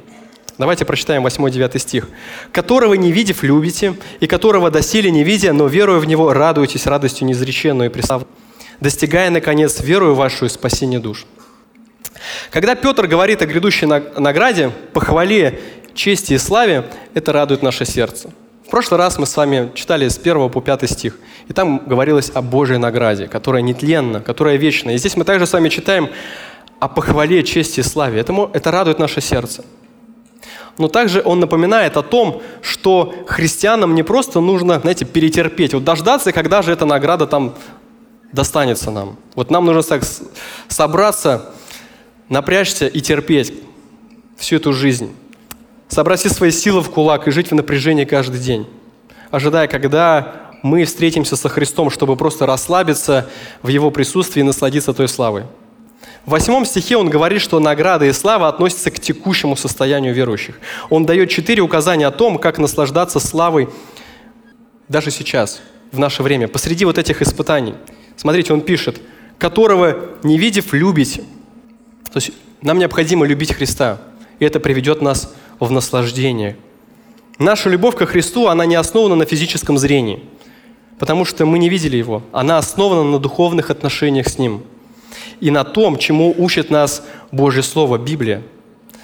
Давайте прочитаем 8-9 стих. «Которого не видев, любите, и которого доселе не видя, но веруя в Него, радуетесь радостью неизреченную и преславную, достигая, наконец, верую вашу и спасение душ». Когда Петр говорит о грядущей награде, похвале, чести и славе, это радует наше сердце – в прошлый раз мы с вами читали с 1 по 5 стих, и там говорилось о Божьей награде, которая нетленна, которая вечна. И здесь мы также с вами читаем о похвале, чести и славе. Это, это радует наше сердце. Но также он напоминает о том, что христианам не просто нужно, знаете, перетерпеть, вот дождаться, когда же эта награда там достанется нам. Вот нам нужно так собраться, напрячься и терпеть всю эту жизнь собрать все свои силы в кулак и жить в напряжении каждый день, ожидая, когда мы встретимся со Христом, чтобы просто расслабиться в Его присутствии и насладиться той славой. В восьмом стихе он говорит, что награда и слава относятся к текущему состоянию верующих. Он дает четыре указания о том, как наслаждаться славой даже сейчас, в наше время, посреди вот этих испытаний. Смотрите, он пишет, которого не видев, любите. То есть нам необходимо любить Христа, и это приведет нас в наслаждение. Наша любовь ко Христу, она не основана на физическом зрении, потому что мы не видели Его. Она основана на духовных отношениях с Ним и на том, чему учит нас Божье Слово, Библия.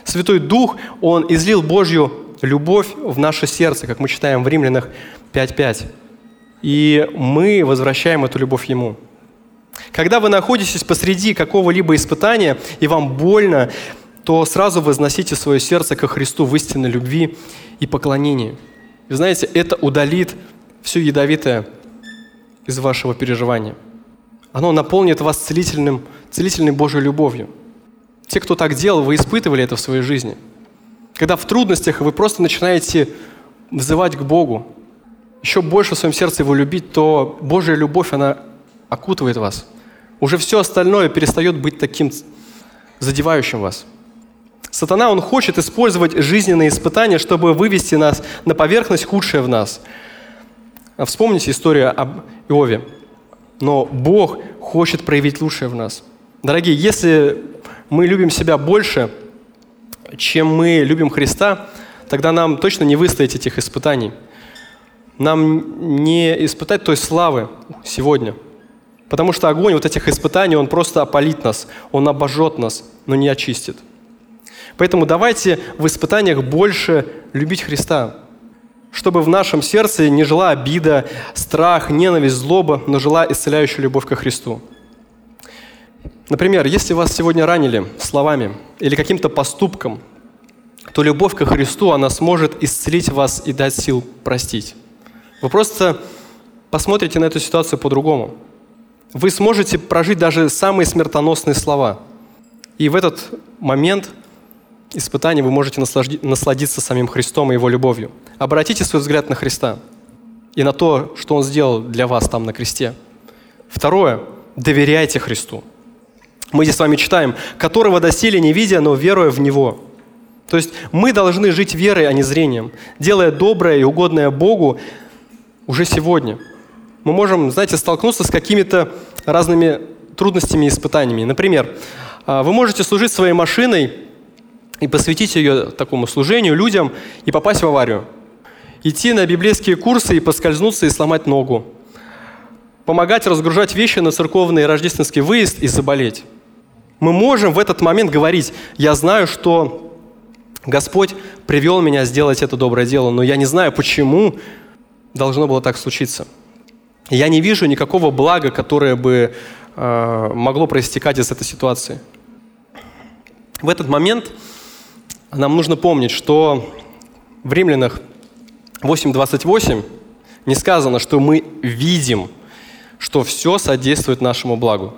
Святой Дух, Он излил Божью любовь в наше сердце, как мы читаем в Римлянах 5.5. И мы возвращаем эту любовь Ему. Когда вы находитесь посреди какого-либо испытания, и вам больно, то сразу возносите свое сердце ко Христу в истинной любви и поклонении. Вы знаете, это удалит все ядовитое из вашего переживания. Оно наполнит вас целительным, целительной Божьей любовью. Те, кто так делал, вы испытывали это в своей жизни. Когда в трудностях вы просто начинаете взывать к Богу, еще больше в своем сердце его любить, то Божья любовь, она окутывает вас. Уже все остальное перестает быть таким задевающим вас. Сатана, он хочет использовать жизненные испытания, чтобы вывести нас на поверхность худшее в нас. А вспомните историю об Иове. Но Бог хочет проявить лучшее в нас. Дорогие, если мы любим себя больше, чем мы любим Христа, тогда нам точно не выстоять этих испытаний. Нам не испытать той славы сегодня. Потому что огонь вот этих испытаний, он просто опалит нас, он обожжет нас, но не очистит. Поэтому давайте в испытаниях больше любить Христа, чтобы в нашем сердце не жила обида, страх, ненависть, злоба, но жила исцеляющая любовь ко Христу. Например, если вас сегодня ранили словами или каким-то поступком, то любовь ко Христу, она сможет исцелить вас и дать сил простить. Вы просто посмотрите на эту ситуацию по-другому. Вы сможете прожить даже самые смертоносные слова. И в этот момент испытания вы можете насладиться самим Христом и Его любовью. Обратите свой взгляд на Христа и на то, что Он сделал для вас там на кресте. Второе. Доверяйте Христу. Мы здесь с вами читаем, которого доселе не видя, но веруя в Него. То есть мы должны жить верой, а не зрением, делая доброе и угодное Богу уже сегодня. Мы можем, знаете, столкнуться с какими-то разными трудностями и испытаниями. Например, а, вы можете служить своей машиной и посвятить ее такому служению людям и попасть в аварию. Идти на библейские курсы и поскользнуться и сломать ногу. Помогать разгружать вещи на церковный рождественский выезд и заболеть. Мы можем в этот момент говорить, я знаю, что Господь привел меня сделать это доброе дело, но я не знаю, почему должно было так случиться. Я не вижу никакого блага, которое бы э, могло проистекать из этой ситуации. В этот момент нам нужно помнить, что в Римлянах 8.28 не сказано, что мы видим, что все содействует нашему благу.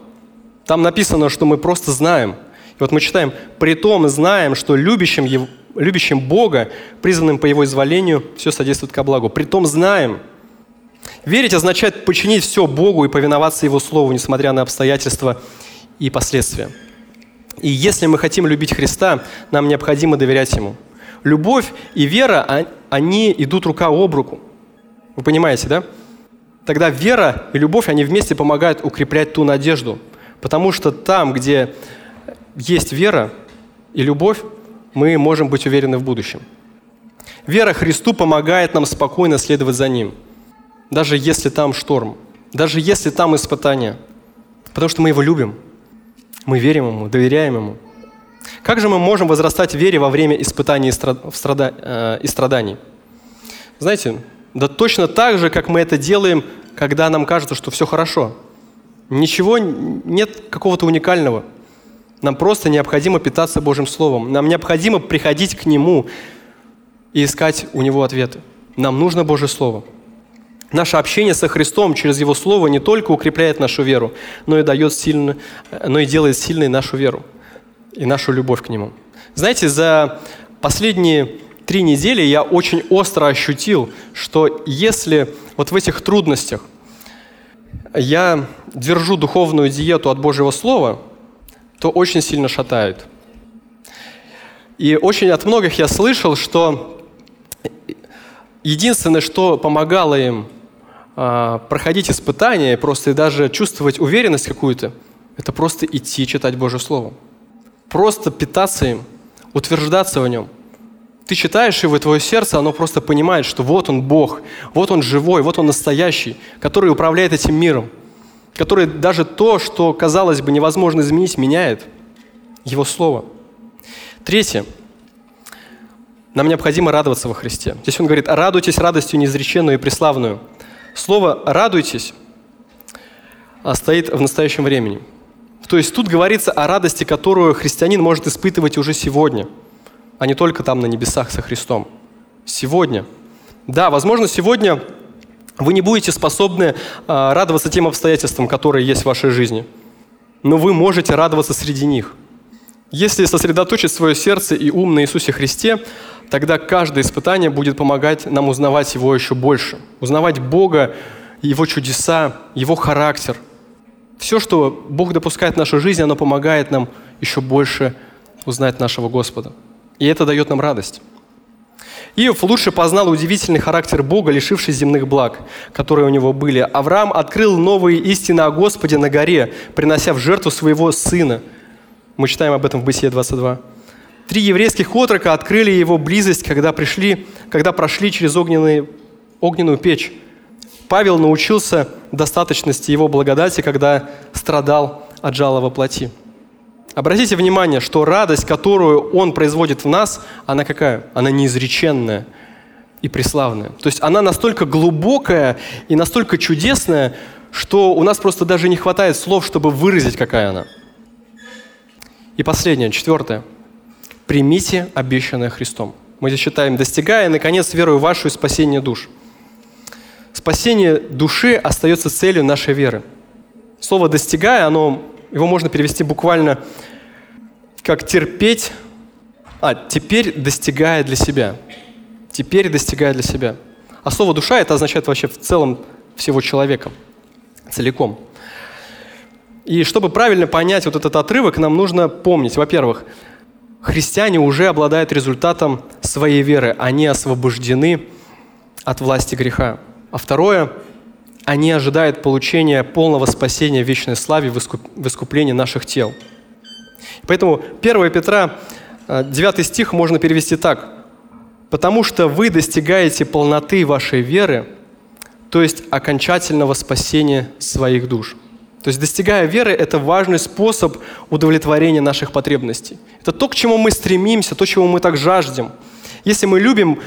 Там написано, что мы просто знаем. И вот мы читаем, «При том знаем, что любящим, его, любящим Бога, призванным по Его изволению, все содействует ко благу». При том знаем. Верить означает подчинить все Богу и повиноваться Его Слову, несмотря на обстоятельства и последствия. И если мы хотим любить Христа, нам необходимо доверять Ему. Любовь и вера, а, они идут рука об руку. Вы понимаете, да? Тогда вера и любовь, они вместе помогают укреплять ту надежду. Потому что там, где есть вера и любовь, мы можем быть уверены в будущем. Вера Христу помогает нам спокойно следовать за Ним, даже если там шторм, даже если там испытания, потому что мы Его любим – мы верим Ему, доверяем Ему. Как же мы можем возрастать в вере во время испытаний э, и страданий? Знаете, да точно так же, как мы это делаем, когда нам кажется, что все хорошо. Ничего, нет какого-то уникального. Нам просто необходимо питаться Божьим Словом. Нам необходимо приходить к Нему и искать у Него ответы. Нам нужно Божье Слово – Наше общение со Христом через Его Слово не только укрепляет нашу веру, но и, дает сильно, но и делает сильной нашу веру и нашу любовь к Нему. Знаете, за последние три недели я очень остро ощутил, что если вот в этих трудностях я держу духовную диету от Божьего Слова, то очень сильно шатает. И очень от многих я слышал, что единственное, что помогало им проходить испытания, просто даже чувствовать уверенность какую-то, это просто идти читать Божье Слово. Просто питаться им, утверждаться в нем. Ты читаешь его, и твое сердце, оно просто понимает, что вот он Бог, вот он живой, вот он настоящий, который управляет этим миром, который даже то, что, казалось бы, невозможно изменить, меняет. Его Слово. Третье. Нам необходимо радоваться во Христе. Здесь он говорит, радуйтесь радостью неизреченную и преславную – Слово «радуйтесь» стоит в настоящем времени. То есть тут говорится о радости, которую христианин может испытывать уже сегодня, а не только там на небесах со Христом. Сегодня. Да, возможно, сегодня вы не будете способны а, радоваться тем обстоятельствам, которые есть в вашей жизни, но вы можете радоваться среди них. Если сосредоточить свое сердце и ум на Иисусе Христе, тогда каждое испытание будет помогать нам узнавать Его еще больше, узнавать Бога, Его чудеса, Его характер. Все, что Бог допускает в нашу жизнь, оно помогает нам еще больше узнать нашего Господа. И это дает нам радость. Иов лучше познал удивительный характер Бога, лишившись земных благ, которые у него были. Авраам открыл новые истины о Господе на горе, принося в жертву своего сына. Мы читаем об этом в Бытие 22. Три еврейских отрока открыли его близость, когда, пришли, когда прошли через огненные, огненную печь. Павел научился достаточности его благодати, когда страдал от жала плоти. Обратите внимание, что радость, которую он производит в нас, она какая? Она неизреченная и преславная. То есть она настолько глубокая и настолько чудесная, что у нас просто даже не хватает слов, чтобы выразить, какая она. И последнее, четвертое – примите обещанное Христом. Мы здесь читаем, достигая, наконец, верую вашу и спасение душ. Спасение души остается целью нашей веры. Слово «достигая», оно, его можно перевести буквально как «терпеть», а «теперь достигая для себя». «Теперь достигая для себя». А слово «душа» это означает вообще в целом всего человека, целиком. И чтобы правильно понять вот этот отрывок, нам нужно помнить, во-первых, христиане уже обладают результатом своей веры. Они освобождены от власти греха. А второе, они ожидают получения полного спасения в вечной славе в искуплении наших тел. Поэтому 1 Петра, 9 э, стих можно перевести так. «Потому что вы достигаете полноты вашей веры, то есть окончательного спасения своих душ». То есть достигая веры – это важный способ удовлетворения наших потребностей. Это то, к чему мы стремимся, то, чего мы так жаждем. Если мы любим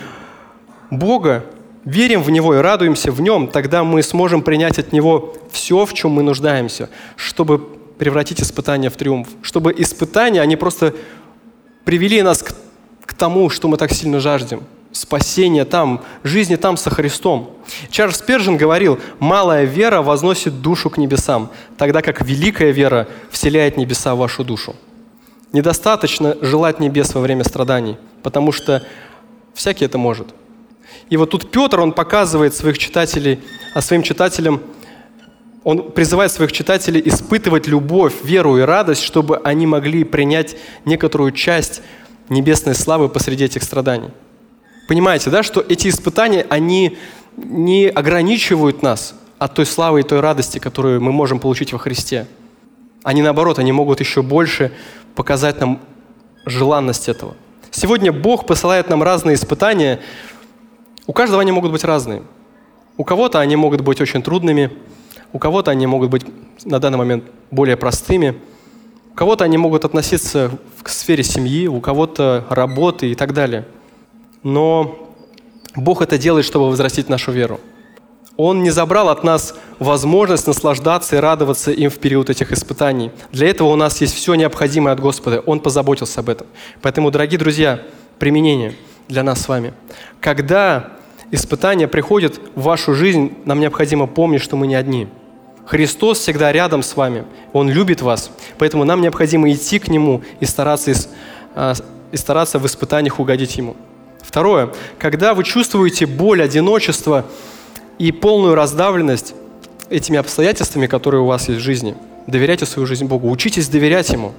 Бога, верим в Него и радуемся в Нем, тогда мы сможем принять от Него все, в чем мы нуждаемся, чтобы превратить испытания в триумф. Чтобы испытания, они просто привели нас к, тому, что мы так сильно жаждем – спасения там, жизни там со Христом. Чарльз Пержин говорил, малая вера возносит душу к небесам, тогда как великая вера вселяет небеса в вашу душу. Недостаточно желать небес во время страданий, потому что всякий это может. И вот тут Петр, он показывает своих читателей, а своим читателям, он призывает своих читателей испытывать любовь, веру и радость, чтобы они могли принять некоторую часть небесной славы посреди этих страданий. Понимаете, да, что эти испытания, они не ограничивают нас от той славы и той радости, которую мы можем получить во Христе. Они наоборот, они могут еще больше показать нам желанность этого. Сегодня Бог посылает нам разные испытания. У каждого они могут быть разные. У кого-то они могут быть очень трудными, у кого-то они могут быть на данный момент более простыми, у кого-то они могут относиться к сфере семьи, у кого-то работы и так далее – но Бог это делает, чтобы возрастить нашу веру. Он не забрал от нас возможность наслаждаться и радоваться им в период этих испытаний. Для этого у нас есть все необходимое от Господа. Он позаботился об этом. Поэтому, дорогие друзья, применение для нас с вами. Когда испытания приходят в вашу жизнь, нам необходимо помнить, что мы не одни. Христос всегда рядом с вами. Он любит вас. Поэтому нам необходимо идти к Нему и стараться, а, и стараться в испытаниях угодить Ему. Второе. Когда вы чувствуете боль, одиночество и полную раздавленность этими обстоятельствами, которые у вас есть в жизни, доверяйте свою жизнь Богу. Учитесь доверять Ему,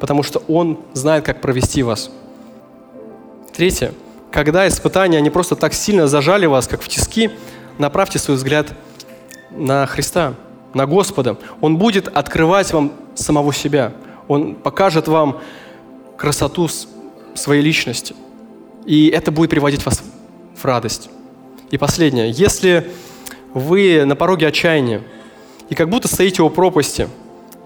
потому что Он знает, как провести вас. Третье. Когда испытания, они просто так сильно зажали вас, как в тиски, направьте свой взгляд на Христа, на Господа. Он будет открывать вам самого себя. Он покажет вам красоту своей личности – и это будет приводить вас в радость. И последнее. Если вы на пороге отчаяния и как будто стоите у пропасти,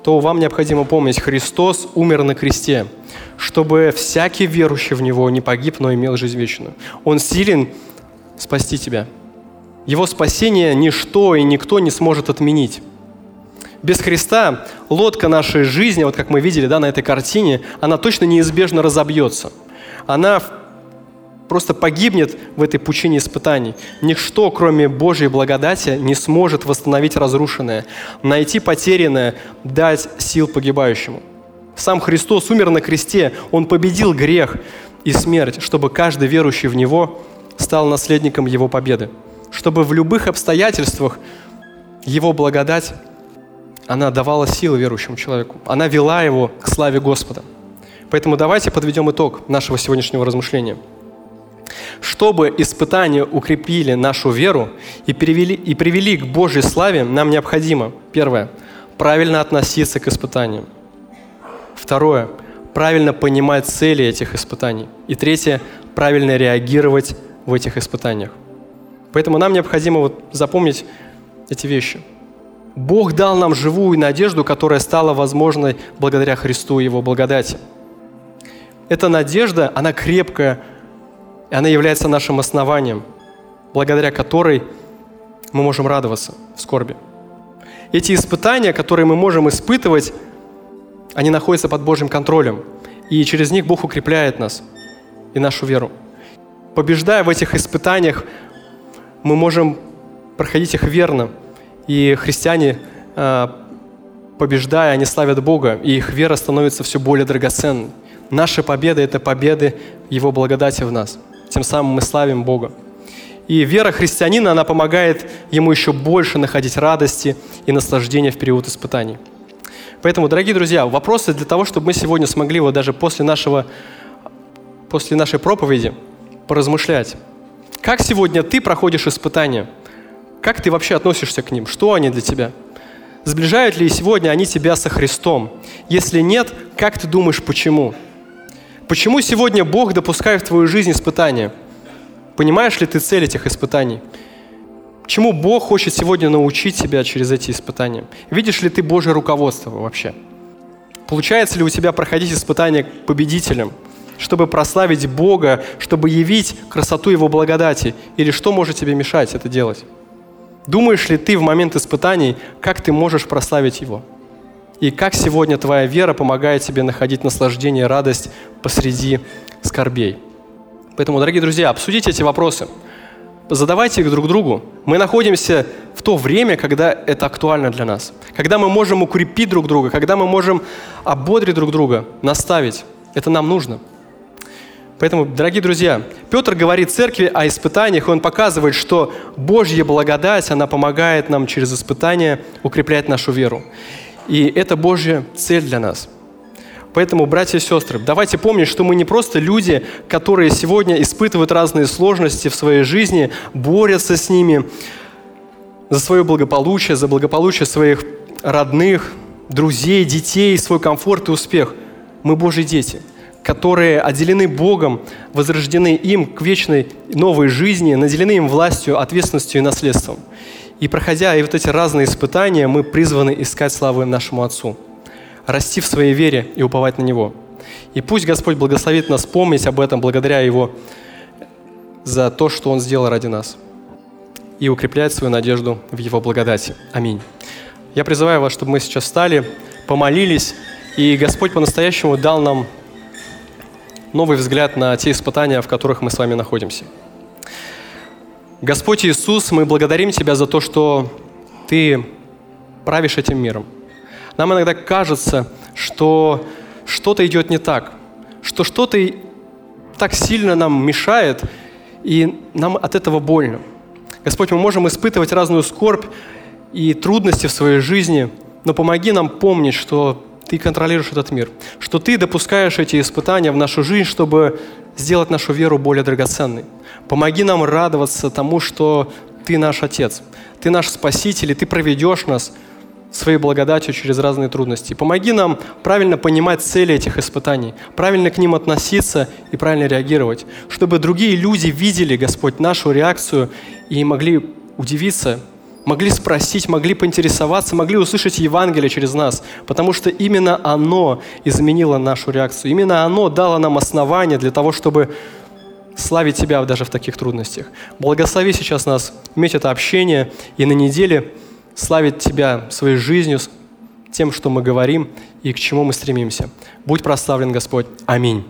то вам необходимо помнить, Христос умер на кресте, чтобы всякий верующий в Него не погиб, но имел жизнь вечную. Он силен спасти тебя. Его спасение ничто и никто не сможет отменить. Без Христа лодка нашей жизни, вот как мы видели да, на этой картине, она точно неизбежно разобьется. Она просто погибнет в этой пучине испытаний. Ничто, кроме Божьей благодати, не сможет восстановить разрушенное, найти потерянное, дать сил погибающему. Сам Христос умер на кресте, Он победил грех и смерть, чтобы каждый верующий в Него стал наследником Его победы. Чтобы в любых обстоятельствах Его благодать, она давала силы верующему человеку. Она вела его к славе Господа. Поэтому давайте подведем итог нашего сегодняшнего размышления – чтобы испытания укрепили нашу веру и, привели, и привели к Божьей славе, нам необходимо, первое, правильно относиться к испытаниям. Второе, правильно понимать цели этих испытаний. И третье, правильно реагировать в этих испытаниях. Поэтому нам необходимо вот запомнить эти вещи. Бог дал нам живую надежду, которая стала возможной благодаря Христу и Его благодати. Эта надежда, она крепкая, и она является нашим основанием, благодаря которой мы можем радоваться в скорби. Эти испытания, которые мы можем испытывать, они находятся под Божьим контролем. И через них Бог укрепляет нас и нашу веру. Побеждая в этих испытаниях, мы можем проходить их верно. И христиане, э, побеждая, они славят Бога, и их вера становится все более драгоценной. Наша победа – это победы Его благодати в нас. Тем самым мы славим Бога. И вера христианина, она помогает ему еще больше находить радости и наслаждения в период испытаний. Поэтому, дорогие друзья, вопросы для того, чтобы мы сегодня смогли вот даже после, нашего, после нашей проповеди поразмышлять. Как сегодня ты проходишь испытания? Как ты вообще относишься к ним? Что они для тебя? Сближают ли сегодня они тебя со Христом? Если нет, как ты думаешь, почему? Почему сегодня Бог допускает в твою жизнь испытания? Понимаешь ли ты цель этих испытаний? Чему Бог хочет сегодня научить тебя через эти испытания? Видишь ли ты Божье руководство вообще? Получается ли у тебя проходить испытания победителем, чтобы прославить Бога, чтобы явить красоту Его благодати? Или что может тебе мешать это делать? Думаешь ли ты в момент испытаний, как ты можешь прославить Его? И как сегодня твоя вера помогает тебе находить наслаждение и радость посреди скорбей? Поэтому, дорогие друзья, обсудите эти вопросы – задавайте их друг другу. Мы находимся в то время, когда это актуально для нас. Когда мы можем укрепить друг друга, когда мы можем ободрить друг друга, наставить. Это нам нужно. Поэтому, дорогие друзья, Петр говорит церкви о испытаниях, и он показывает, что Божья благодать, она помогает нам через испытания укреплять нашу веру. И это Божья цель для нас – Поэтому, братья и сестры, давайте помнить, что мы не просто люди, которые сегодня испытывают разные сложности в своей жизни, борются с ними за свое благополучие, за благополучие своих родных, друзей, детей, свой комфорт и успех. Мы Божьи дети, которые отделены Богом, возрождены им к вечной новой жизни, наделены им властью, ответственностью и наследством. И проходя и вот эти разные испытания, мы призваны искать славы нашему Отцу расти в своей вере и уповать на Него. И пусть Господь благословит нас помнить об этом благодаря Его за то, что Он сделал ради нас. И укреплять свою надежду в Его благодати. Аминь. Я призываю вас, чтобы мы сейчас встали, помолились, и Господь по-настоящему дал нам новый взгляд на те испытания, в которых мы с вами находимся. Господь Иисус, мы благодарим Тебя за то, что Ты правишь этим миром. Нам иногда кажется, что что-то идет не так, что что-то так сильно нам мешает, и нам от этого больно. Господь, мы можем испытывать разную скорбь и трудности в своей жизни, но помоги нам помнить, что Ты контролируешь этот мир, что Ты допускаешь эти испытания в нашу жизнь, чтобы сделать нашу веру более драгоценной. Помоги нам радоваться тому, что Ты наш Отец, Ты наш Спаситель, и Ты проведешь нас – своей благодатью через разные трудности. Помоги нам правильно понимать цели этих испытаний, правильно к ним относиться и правильно реагировать, чтобы другие люди видели, Господь, нашу реакцию и могли удивиться, могли спросить, могли поинтересоваться, могли услышать Евангелие через нас, потому что именно оно изменило нашу реакцию, именно оно дало нам основание для того, чтобы славить Тебя даже в таких трудностях. Благослови сейчас нас иметь это общение и на неделе – славить Тебя своей жизнью, тем, что мы говорим и к чему мы стремимся. Будь прославлен, Господь. Аминь.